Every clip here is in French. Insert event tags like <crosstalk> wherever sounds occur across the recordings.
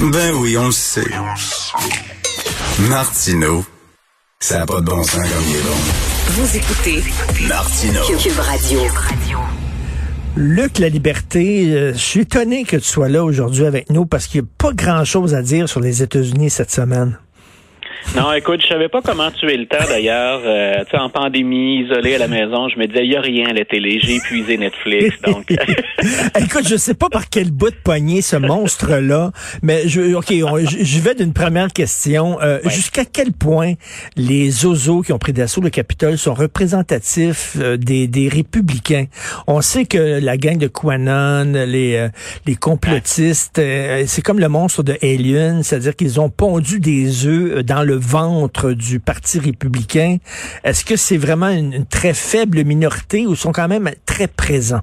Ben oui, on le sait. Martino, ça n'a pas de bon sens comme il est bon. Vous écoutez Martino. Cube Radio. Luc La Liberté, euh, je suis étonné que tu sois là aujourd'hui avec nous parce qu'il n'y a pas grand-chose à dire sur les États-Unis cette semaine. Non, écoute, je savais pas comment tuer le temps d'ailleurs. Euh, tu sais, en pandémie, isolé à la maison, je me disais, il y a rien à la télé. J'ai épuisé Netflix, donc. <laughs> Écoute, je sais pas par quel bout de poignet ce monstre-là, mais je, ok, on- je, je vais d'une première question. Euh, Jusqu'à quel point les ozos qui ont pris d'assaut le Capitole sont représentatifs euh, des, des républicains? On sait que la gang de QAnon, les euh, les complotistes, euh, c'est comme le monstre de Alien, c'est-à-dire qu'ils ont pondu des œufs dans le ventre du Parti républicain. Est-ce que c'est vraiment une très faible minorité ou sont quand même très présents?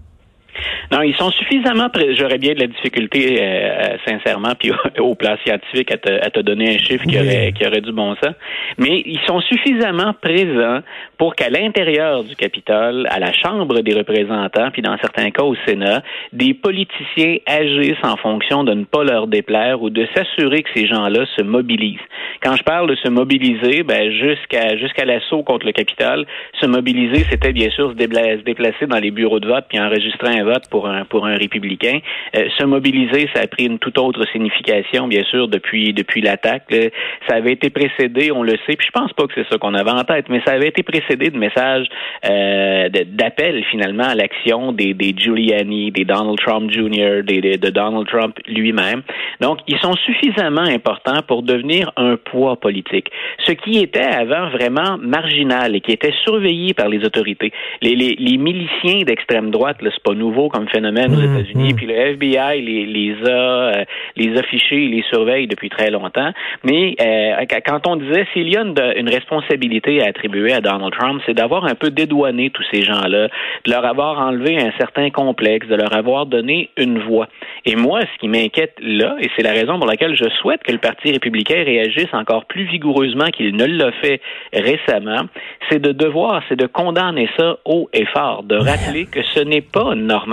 Non, ils sont suffisamment. pré- J'aurais bien de la difficulté, euh, sincèrement, puis <laughs> au, plan scientifique, à te, à te donner un chiffre qui, aurait, qui aurait du bon sens. Mais ils sont suffisamment présents pour qu'à l'intérieur du Capitole, à la Chambre des représentants, puis dans certains cas au Sénat, des politiciens agissent en fonction de ne pas leur déplaire ou de s'assurer que ces gens-là se mobilisent. Quand je parle de se mobiliser, ben jusqu'à jusqu'à l'assaut contre le Capitole, se mobiliser, c'était bien sûr se, débla- se déplacer dans les bureaux de vote puis enregistrer un vote pour un pour un républicain. Euh, se mobiliser, ça a pris une toute autre signification, bien sûr, depuis depuis l'attaque. là. Ça avait été précédé, on le sait, puis je pense pas que c'est ça qu'on avait en tête, mais ça avait été précédé de messages euh, d'appel finalement à l'action des, des Giuliani, des Donald Trump Jr., des, des- de Donald Trump lui-même. Donc, ils sont suffisamment importants pour devenir un poids politique. Ce qui était avant vraiment marginal et qui était surveillé par les autorités. Les, les, les miliciens d'extrême droite, c'est pas nouveau comme phénomène aux Mhm, États-Unis. Puis le FBI les, les a euh, les a fichés, les surveille depuis très longtemps. Mais euh, qu- quand on disait s'il y a une, une responsabilité à attribuer à Donald Trump, c'est d'avoir un peu dédouané tous ces gens-là, de leur avoir enlevé un certain complexe, de leur avoir donné une voix. Et moi, ce qui m'inquiète là, et c'est la raison pour laquelle je souhaite que le Parti républicain réagisse encore plus vigoureusement qu'il ne l'a fait récemment, c'est de devoir, c'est de condamner ça haut et fort, de rappeler que ce n'est pas normal.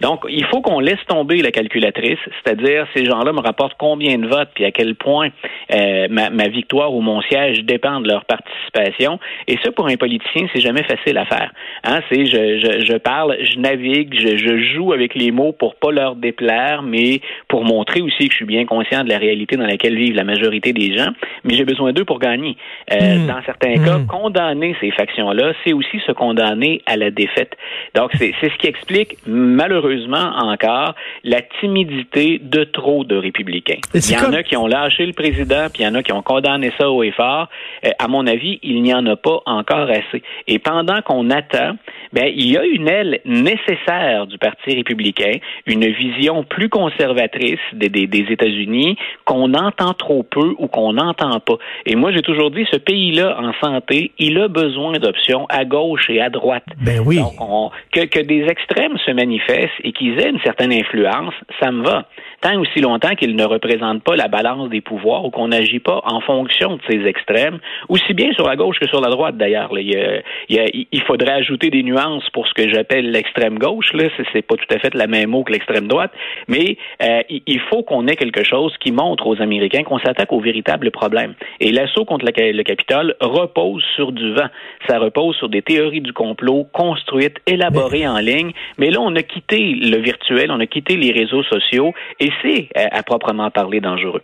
Donc, il faut qu'on laisse tomber la calculatrice, c'est-à-dire ces gens-là me rapportent combien de votes, puis à quel point euh, ma, ma victoire ou mon siège dépend de leur participation. Et ça, pour un politicien, c'est jamais facile à faire. Hein, c'est je, je, je parle, je navigue, je, je joue avec les mots pour pas leur déplaire, mais pour montrer aussi que je suis bien conscient de la réalité dans laquelle vivent la majorité des gens. Mais j'ai besoin d'eux pour gagner. Euh, Mm. Dans certains cas, condamner ces factions-là, c'est aussi se condamner à la défaite. Donc, c'est c'est ce qui explique malheureusement encore la timidité de trop de républicains. Il y en comme- a qui ont lâché le président, puis il y en a qui ont condamné ça haut et fort. Euh, à mon avis, il n'y en a pas encore assez. Et pendant qu'on attend, ben, il y a une aile nécessaire du Parti républicain, une vision plus conservatrice des, des, des États-Unis qu'on entend trop peu ou qu'on n'entend pas. Et moi, j'ai toujours dit, ce pays-là, en santé, il a besoin d'options à gauche et à droite. Ben oui. Donc, on- que, que des extrêmes se manifestent et qu'ils aient une certaine influence, ça me va. Tant aussi longtemps qu'ils ne représentent pas la balance des pouvoirs ou qu'on n'agit pas en fonction de ces extrêmes, aussi bien sur la gauche que sur la droite d'ailleurs. Il, faudrait ajouter des nuances pour ce que j'appelle l'extrême gauche. Là, c'est, pas tout à fait le même mot que l'extrême droite, mais euh, il, faut qu'on ait quelque chose qui montre aux Américains qu'on s'attaque au véritable problème. Et l'assaut contre le Capitole repose sur du vent. Ça repose sur des théories du complot construites, élaborées en ligne. Mais là, on a quitté le virtuel, on a quitté les réseaux sociaux, et c'est euh, à proprement parler dangereux.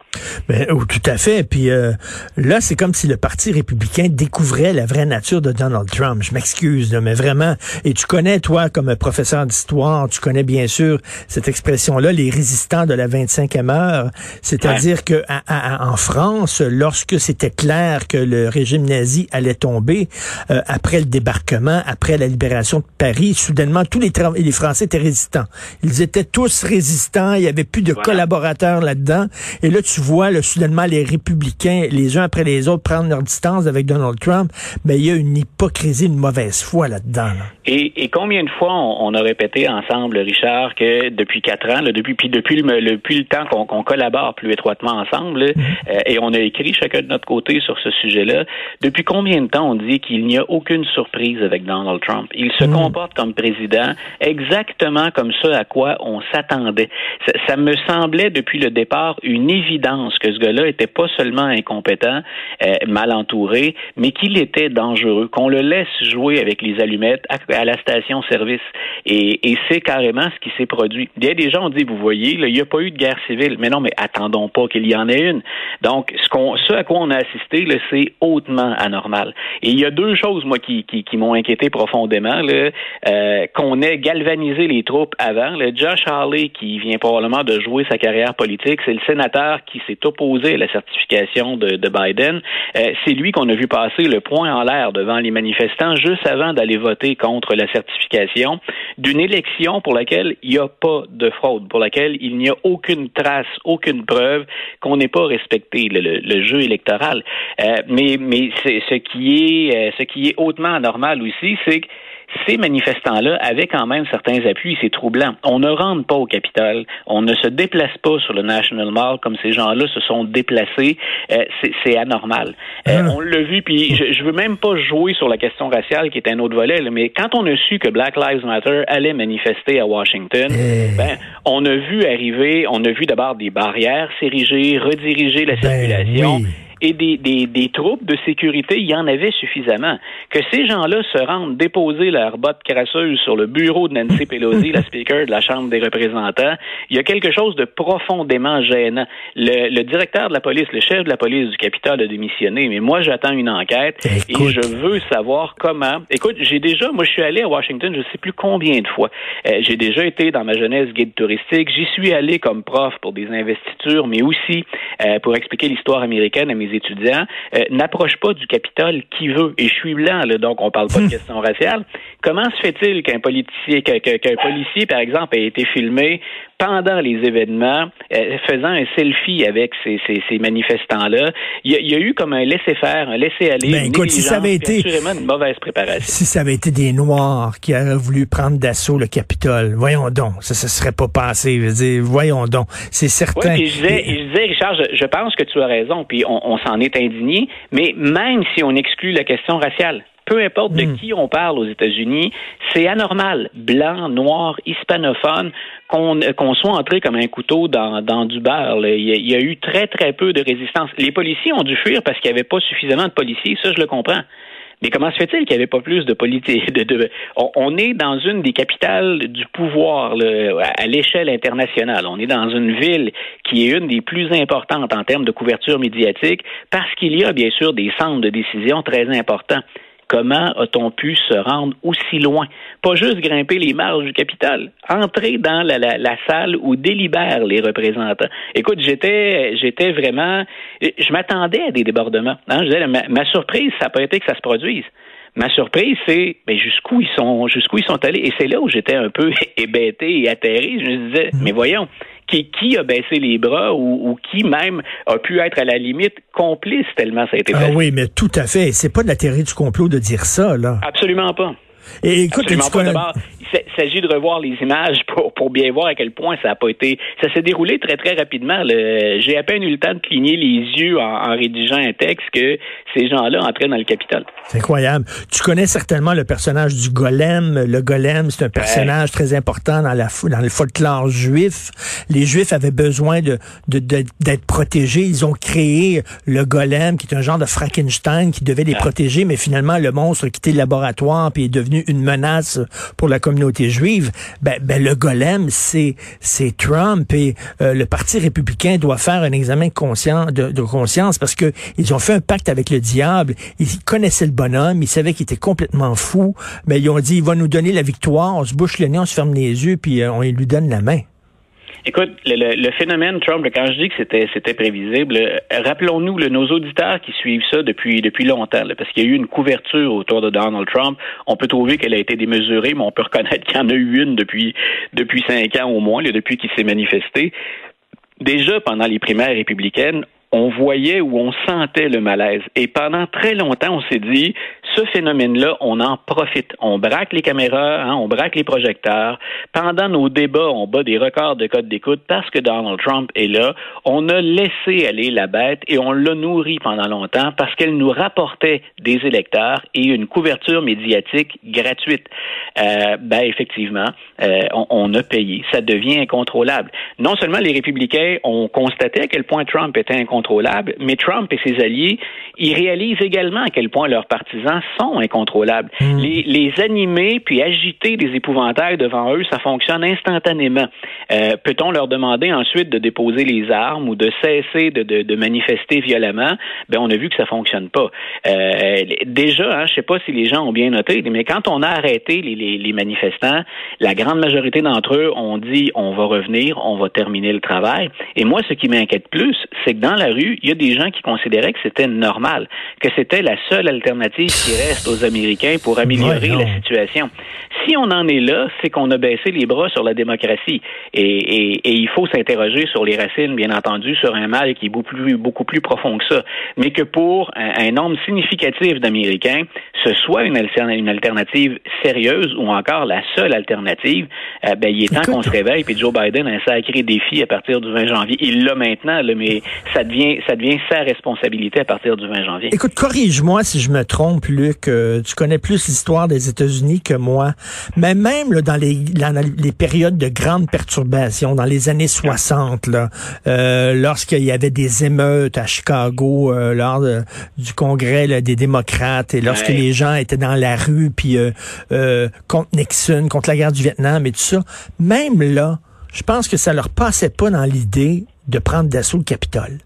Ben, oh, tout à fait. Puis euh, là, c'est comme si le Parti républicain découvrait la vraie nature de Donald Trump. Je m'excuse, mais vraiment. Et tu connais, toi, comme professeur d'histoire, tu connais bien sûr cette expression-là, les résistants de la 25e heure. C'est-à-dire que à- à- en France, lorsque c'était clair que le régime nazi allait tomber, euh, après le débarquement, après la libération de Paris, soudainement, tous les, les Français étaient résistants. Ils étaient tous résistants. Il y avait plus de Voilà. collaborateurs là-dedans. Et là, tu vois, là, soudainement, les républicains, les uns après les autres, prendre leur distance avec Donald Trump. Mais il y a une hypocrisie, une mauvaise foi là-dedans. là. Et, et combien de fois on, on a répété ensemble, Richard, que depuis quatre ans, là, depuis puis depuis le, le- depuis le temps qu'on qu'on collabore plus étroitement ensemble, là, euh, et on a écrit chacun de notre côté sur ce sujet-là, depuis combien de temps on dit qu'il n'y a aucune surprise avec Donald Trump? Il se comporte comme président exactement comme ça à quoi on s'attendait. Ça, ça, me semblait depuis le départ une évidence que ce gars-là était pas seulement incompétent, euh, mal entouré, mais qu'il était dangereux, qu'on le laisse jouer avec les allumettes à, la station-service. Et, et c'est carrément ce qui s'est produit. A des gens ont dit, vous voyez, il n'y a pas eu de guerre civile. Mais non, mais attendons pas qu'il y en ait une. Donc, ce, qu'on, ce à quoi on a assisté, c'est hautement anormal. Et il y a deux choses, moi, qui, qui, qui m'ont inquiété profondément. Là, euh, qu'on ait galvanisé les troupes avant. Le Josh Hawley, qui vient probablement de jouer sa carrière politique, c'est le sénateur qui s'est opposé à la certification de, de Biden. Euh, c'est lui qu'on a vu passer le point en l'air devant les manifestants juste avant d'aller voter contre la certification d'une élection pour laquelle il n'y a pas de fraude, pour laquelle il n'y a aucune trace, aucune preuve qu'on n'ait pas respecté le, le, jeu électoral. Euh, mais mais ce qui est euh, ce qui est hautement anormal aussi, c'est que ces manifestants-là avaient quand même certains appuis, c'est troublant. On ne rentre pas au Capitole, on ne se déplace pas sur le National Mall comme ces gens-là se sont déplacés. Euh, c'est anormal. Euh, ah. On l'a vu, puis je, je veux même pas jouer sur la question raciale qui est un autre volet, mais quand on a su que Black Lives Matter allait manifester à Washington, eh. ben, on a vu arriver, on a vu d'abord des barrières s'ériger, rediriger la ben circulation et des, des, des, troupes de sécurité, il y en avait suffisamment. Que ces gens-là se rendent déposer leurs bottes crasseuses sur le bureau de Nancy <laughs> Pelosi, la speaker de la Chambre des représentants, il y a quelque chose de profondément gênant. Le, le directeur de la police, le chef de la police du Capitole a démissionné, mais moi j'attends une enquête et je veux savoir comment. Écoute, j'ai déjà, moi je suis allé à Washington, je sais plus combien de fois. Euh, j'ai déjà été dans ma jeunesse guide touristique. J'y suis allé comme prof pour des investitures, mais aussi euh, pour expliquer l'histoire américaine à mes étudiants, euh, n'approche pas du Capitole qui veut. Et je suis blanc, là, donc on parle pas de <laughs> question raciale. Comment se fait-il qu'un policier, qu'un policier, par exemple, ait été filmé pendant les événements, euh, faisant un selfie avec ces, ces, ces manifestants-là. Il y, a, il y, a, eu comme un laisser-faire, un laisser-aller, ben, écoute, si ça avait été, une mauvaise préparation. Si ça avait été des Noirs qui auraient voulu prendre d'assaut le Capitole, voyons donc, ça ne serait pas passé. Je veux dire, voyons donc, c'est certain. Oui, je, disais, je disais, Richard, je, je, pense que tu as raison, puis on, on s'en est indigné, mais même si on exclut la question raciale, peu importe de hmm. qui on parle aux États-Unis, c'est anormal, blanc, noir, hispanophone, qu'on qu'on soit entré comme un couteau dans, dans du beurre. Il y, a, il y, a, eu très, très peu de résistance. Les policiers ont dû fuir parce qu'il n'y avait pas suffisamment de policiers, ça je le comprends. Mais comment se fait-il qu'il n'y avait pas plus de politique? <laughs> De, de, on, est dans une des capitales du pouvoir à l'échelle internationale. On est dans une ville qui est une des plus importantes en termes de couverture médiatique parce qu'il y a bien sûr des centres de décision très importants. Comment a-t-on pu se rendre aussi loin? Pas juste grimper les marges du capital, entrer dans la, la, la salle où délibèrent les représentants. Écoute, j'étais, j'étais vraiment, je m'attendais à des débordements. Hein? Je disais, ma, ma surprise, ça n'a pas été que ça se produise. Ma surprise, c'est ben, jusqu'où ils sont jusqu'où ils sont allés. Et c'est là où j'étais un peu <laughs> hébété et atterri. Je me disais, mais voyons, qui, qui a baissé les bras ou, ou, qui même a pu être à la limite complice tellement ça a été Ah oui, mais tout à fait. C'est pas de la théorie du complot de dire ça, là. Absolument pas. Et écoute, Absolument pas. Il s'agit de revoir les images <laughs> pour, pour bien voir à quel point ça a pas été. Ça s'est déroulé très très rapidement. J'ai à peine eu le temps de cligner les yeux en, en rédigeant un texte que ces gens-là entraient dans le Capitole. C'est incroyable. Tu connais certainement le personnage du golem. Le golem, c'est un personnage ouais. très important dans la dans le folklore juif. Les Juifs avaient besoin de d'être protégés. Ils ont créé le golem, qui est un genre de Frankenstein qui devait les ouais. protéger, mais finalement le monstre a quitté le laboratoire puis est devenu une menace pour la communauté juive. Ben, ben le golem, c'est c'est Trump et euh, le Parti républicain doit faire un examen de conscience, de, de conscience parce que ils ont fait un pacte avec le diable. Ils connaissaient le bonhomme, ils savaient qu'il était complètement fou, mais ils ont dit il va nous donner la victoire. On se bouche le nez, on se ferme les yeux, puis euh, on lui donne la main. Écoute, le, le, le, phénomène Trump, quand je dis que c'était prévisible, euh, rappelons-nous nos auditeurs qui suivent ça depuis depuis longtemps, parce qu'il y a eu une couverture autour de Donald Trump. On peut trouver qu'elle a été démesurée, mais on peut reconnaître <laughs> qu'il y en a eu une depuis depuis cinq ans au moins, là, depuis qu'il s'est manifesté. Déjà pendant les primaires républicaines, on voyait ou on sentait le malaise. Et pendant très longtemps, on s'est dit, ce phénomène-là, on en profite. On braque les caméras, hein, on braque les projecteurs. Pendant nos débats, on bat des records de code d'écoute parce que Donald Trump est là. On a laissé aller la bête et on l'a nourri pendant longtemps parce qu'elle nous rapportait des électeurs et une couverture médiatique gratuite. Euh, ben effectivement, euh, on, on a payé. Ça devient incontrôlable. Non seulement les républicains ont constaté à quel point Trump était incontrôlable, mais Trump et ses alliés, ils réalisent également à quel point leurs partisans sont incontrôlables. Hmm. Les, les animer puis agiter des épouvantails devant eux, ça fonctionne instantanément. Euh, Peut-on leur demander ensuite de déposer les armes ou de cesser de, de, de manifester violemment? Ben on a vu que ça fonctionne pas. Euh, déjà, hein, je sais pas si les gens ont bien noté, mais quand on a arrêté les, les, les manifestants, la grande majorité d'entre eux ont dit on va revenir, on va terminer le travail. Et moi, ce qui m'inquiète plus, c'est que dans la rue, il y a des gens qui considéraient que c'était normal, que c'était la seule alternative qui reste aux Américains pour améliorer la situation. Si on en est là, c'est qu'on a baissé les bras sur la démocratie. Et, et, et il faut s'interroger sur les racines, bien entendu, sur un mal qui est beaucoup plus, beaucoup plus profond que ça. Mais que pour un, un nombre significatif d'Américains, ce soit une, alterna- une alternative sérieuse ou encore la seule alternative, euh, ben, il est temps qu'on se réveille. Puis Joe Biden a un sacré défi à partir du 20 janvier. Il l'a maintenant, là, mais ça devient, ça devient sa responsabilité à partir du 20 janvier. Écoute, corrige-moi si je me trompe, Luc. euh, tu connais plus l'histoire des États-Unis que moi. Mais même là, dans, les, dans les périodes de grandes perturbations, dans les années 60, là, euh, lorsqu'il y avait des émeutes à Chicago euh, lors de- du congrès là, des démocrates et lorsque Ouais. les gens étaient dans la rue puis euh, euh, contre Nixon, contre la guerre du Vietnam et tout ça, même là, je pense que ça leur passait pas dans l'idée de prendre d'assaut le Capitole.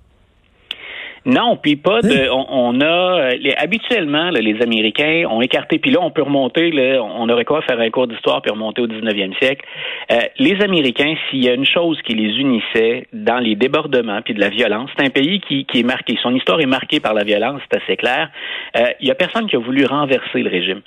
Non, puis pas de. Hein? On, on a euh, les, habituellement là, les Américains ont écarté. Puis là, on peut remonter. Là, on aurait quoi faire un cours d'histoire puis remonter au 19e siècle. Euh, les Américains, s'il y a une chose qui les unissait dans les débordements puis de la violence, c'est un pays qui, qui est marqué. Son histoire est marquée par la violence, c'est assez clair. Euh, Il y a personne qui a voulu renverser le régime.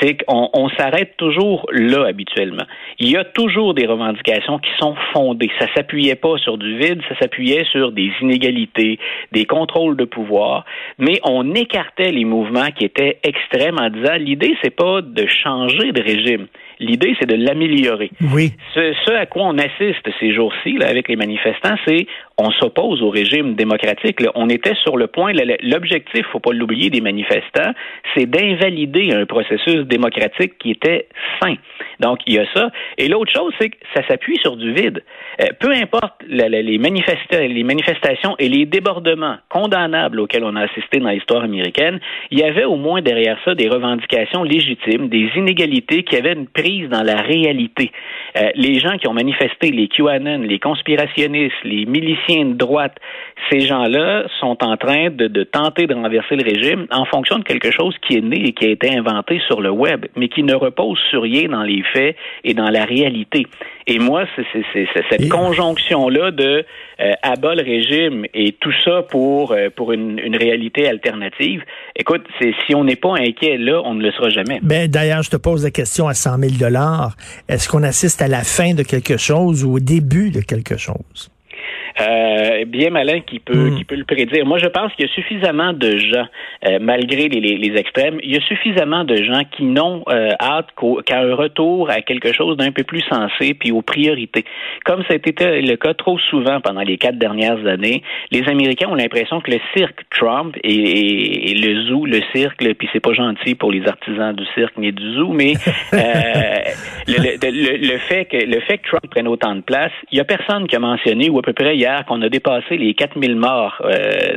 C'est qu'on on s'arrête toujours là habituellement. Il y a toujours des revendications qui sont fondées. Ça s'appuyait pas sur du vide, ça s'appuyait sur des inégalités, des contrôles de pouvoir, mais on écartait les mouvements qui étaient extrêmes en disant l'idée c'est pas de changer de régime, l'idée c'est de l'améliorer. Oui. Ce, ce à quoi on assiste ces jours-ci là, avec les manifestants, c'est on s'oppose au régime démocratique. là. On était sur le point, l'objectif, faut pas l'oublier, des manifestants, c'est d'invalider un processus démocratique qui était sain. Donc, il y a ça. Et l'autre chose, c'est que ça s'appuie sur du vide. Euh, peu importe les manifestations et les débordements condamnables auxquels on a assisté dans l'histoire américaine, il y avait au moins derrière ça des revendications légitimes, des inégalités qui avaient une prise dans la réalité. Euh, les gens qui ont manifesté, les QAnon, les conspirationnistes, les miliciens de droite, ces gens-là sont en train de, de tenter de renverser le régime en fonction de quelque chose qui est né et qui a été inventé sur le web, mais qui ne repose sur rien dans les faits et dans la réalité. Et moi, c'est cette Et- conjonction-là de euh, abat le régime et tout ça pour, euh, pour une, une réalité alternative. Écoute, si on n'est pas inquiet là, on ne le sera jamais. Ben, d'ailleurs, je te pose la question à 100 000 dollars. Est-ce qu'on assiste à la fin de quelque chose ou au début de quelque chose? Euh, bien malin qui peut Mm. qui peut le prédire. Moi, je pense qu'il y a suffisamment de gens, euh, malgré les, les, les extrêmes, il y a suffisamment de gens qui n'ont euh, hâte qu'à un retour à quelque chose d'un peu plus sensé puis aux priorités. Comme été le cas trop souvent pendant les quatre dernières années, les Américains ont l'impression que le cirque Trump et, et- et le zoo, le cirque, puis c'est pas gentil pour les artisans du cirque ni du zoo, mais <laughs> euh, le, le, le- le fait que le fait que Trump prenne autant de place, il y a personne qui a mentionné ou à peu près qu'on a dépassé les 4000 morts euh,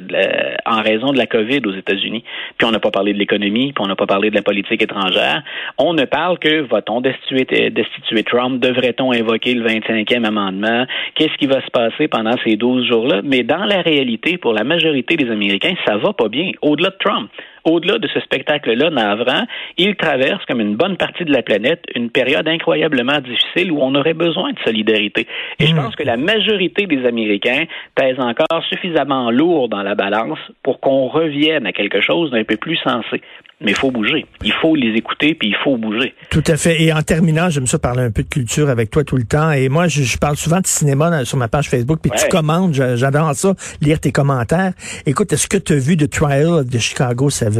en raison de la COVID aux États-Unis. Puis on n'a pas parlé de l'économie, puis on n'a pas parlé de la politique étrangère. On ne parle que va-t-on destituer, destituer Trump, devrait-on invoquer le 25e amendement, qu'est-ce qui va se passer pendant ces 12 jours-là? Mais dans la réalité, pour la majorité des Américains, ça va pas bien, au-delà de Trump au-delà de ce spectacle-là navrant, il traverse, comme une bonne partie de la planète, une période incroyablement difficile où on aurait besoin de solidarité. Et je Mm. pense que la majorité des Américains pèsent encore suffisamment lourd dans la balance pour qu'on revienne à quelque chose d'un peu plus sensé. Mais il faut bouger. Il faut les écouter, puis il faut bouger. Tout à fait. Et en terminant, j'aime ça parler un peu de culture avec toi tout le temps. Et moi, je, je parle souvent de cinéma dans- sur ma page Facebook, puis tu commandes. j'a- J'adore ça, lire tes commentaires. Écoute, est-ce que tu as vu The Trial of the Chicago 7?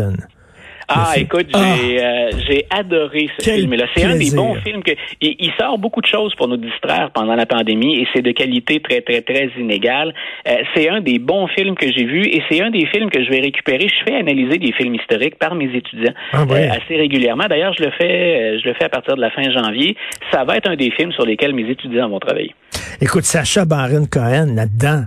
Ah, film. écoute, Ah. j'ai euh, j'ai adoré ce Quel film-là. C'est un des bons films que il, il sort beaucoup de choses pour nous distraire pendant la pandémie et c'est de qualité très très très inégale. Euh, c'est un des bons films que j'ai vus et c'est un des films que je vais récupérer. Je fais analyser des films historiques par mes étudiants Ah euh, assez régulièrement. D'ailleurs, je le fais euh, je le fais à partir de la fin janvier. Ça va être un des films sur lesquels mes étudiants vont travailler. Écoute, Sacha Baron Cohen là-dedans,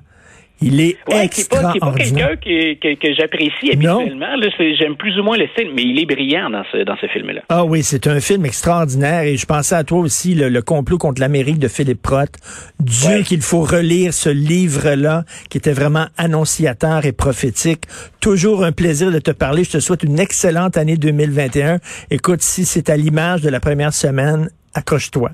il est Ouais, c'est pas, c'est pas extraordinaire. quelqu'un qui- que, que j'apprécie habituellement. Là, c'est- j'aime plus ou moins le style, mais il est brillant dans ce dans ce film-là. Ah oui, c'est un film extraordinaire et je pensais à toi aussi, le, le complot contre l'Amérique de Philippe Roth. Dieu Ouais. qu'il faut relire ce livre-là qui était vraiment annonciateur et prophétique. Toujours un plaisir de te parler. Je te souhaite une excellente année 2021. Écoute, si c'est à l'image de la première semaine, accroche-toi.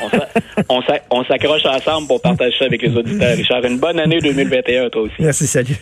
On s'a- on s'a- on s'accroche ensemble pour partager ça avec les auditeurs. Richard, une bonne année 2021 toi aussi. Merci, salut.